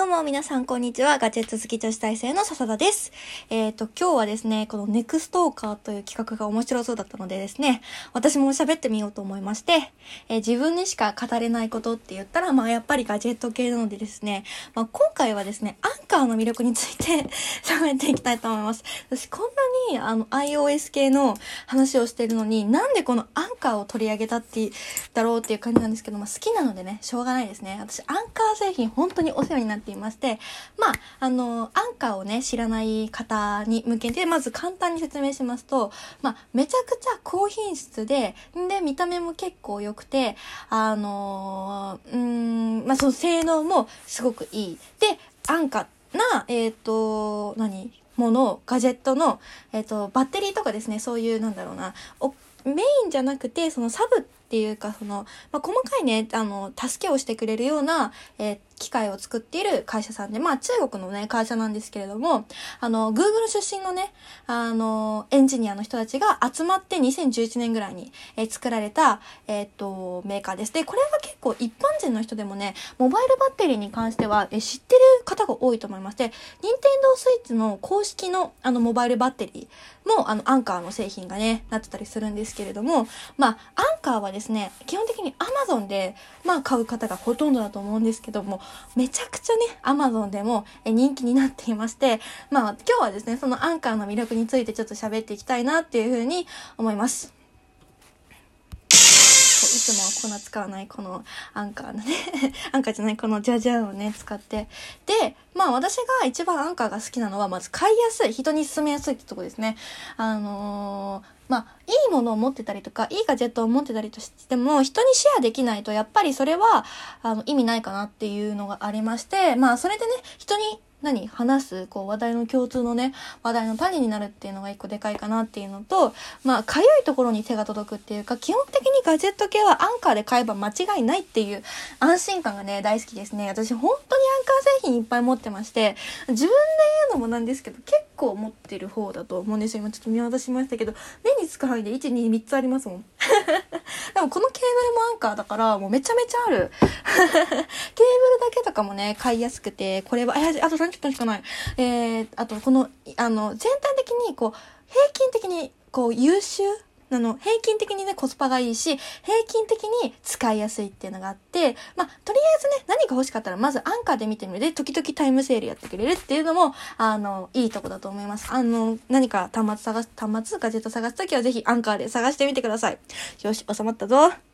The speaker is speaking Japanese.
どうも皆さんこんにちは。ガチェット好き女子大生の笹田です。えっ、ー、と、今日はですね、このネクストーカーという企画が面白そうだったのでですね、私も喋ってみようと思いまして、えー、自分にしか語れないことって言ったら、まあやっぱりガジェット系なのでですね、まあ今回はですね、アンカーの魅力について 喋っていきたいと思います。私こんなにあの iOS 系の話をしてるのに、なんでこのアンカーを取り上げたってだろうっていう感じなんですけど、まあ好きなのでね、しょうがないですね。私アンカー製品本当にお世話になっていまして、まあ、あの、アンカーをね、知らない方に向けて、まず簡単に説明しますと、まあ、めちゃくちゃ高品質で、で、見た目も結構良くて、あのうん、まあ、その性能もすごくいい。で、安価な、えっ、ー、と、何？もの、ガジェットの、えっ、ー、と、バッテリーとかですね、そういう、なんだろうな、メインじゃなくて、そのサブっていうか、その、まあ、細かいね、あの、助けをしてくれるような、えっー、機械を作っている会社さんで、まあ中国のね、会社なんですけれども、あの、Google 出身のね、あの、エンジニアの人たちが集まって2011年ぐらいに、えー、作られた、えー、っと、メーカーです。で、これが結構一般人の人でもね、モバイルバッテリーに関しては、えー、知ってる方が多いと思いまして、任天堂スイッチの公式のあのモバイルバッテリーも、あの、アンカーの製品がね、なってたりするんですけれども、まあ、アンカーはですね、基本的に Amazon で、まあ、買う方がほとんどだと思うんですけども、めちゃくちゃね、Amazon でも人気になっていまして、まあ今日はですね、そのアンカーの魅力についてちょっと喋っていきたいなっていうふうに思います。いつもは粉使わないこのアンカーのね アンカーじゃないこのジャジャーをね、使って。で、まあ私が一番アンカーが好きなのは、まず買いやすい、人に勧めやすいってとこですね。あのー、まあ、いいものを持ってたりとか、いいガジェットを持ってたりとしても、人にシェアできないと、やっぱりそれは、あの、意味ないかなっていうのがありまして、まあ、それでね、人に何？話す、こう話題の共通のね、話題の種になるっていうのが一個でかいかなっていうのと、まあ、かゆいところに手が届くっていうか、基本的にガジェット系はアンカーで買えば間違いないっていう安心感がね、大好きですね。私本当にアンカー製品いっぱい持ってまして、自分で言うのもなんですけど、結構持ってる方だと思うんですよ。今ちょっと見渡しましたけど、目につく範囲で1、2、3つありますもん。でもこのケーブルもアンカーだから、もうめちゃめちゃある。ケーブだけとかもね、買いやすくて、これは、あと30分しかない。えー、あとこの、あの、全体的にこう、平均的にこう優秀あの、平均的にね、コスパがいいし、平均的に使いやすいっていうのがあって、まあ、とりあえずね、何か欲しかったら、まずアンカーで見てみるで、時々タイムセールやってくれるっていうのも、あの、いいとこだと思います。あの、何か端末探す、端末、ガジェット探すときはぜひアンカーで探してみてください。よし、収まったぞ。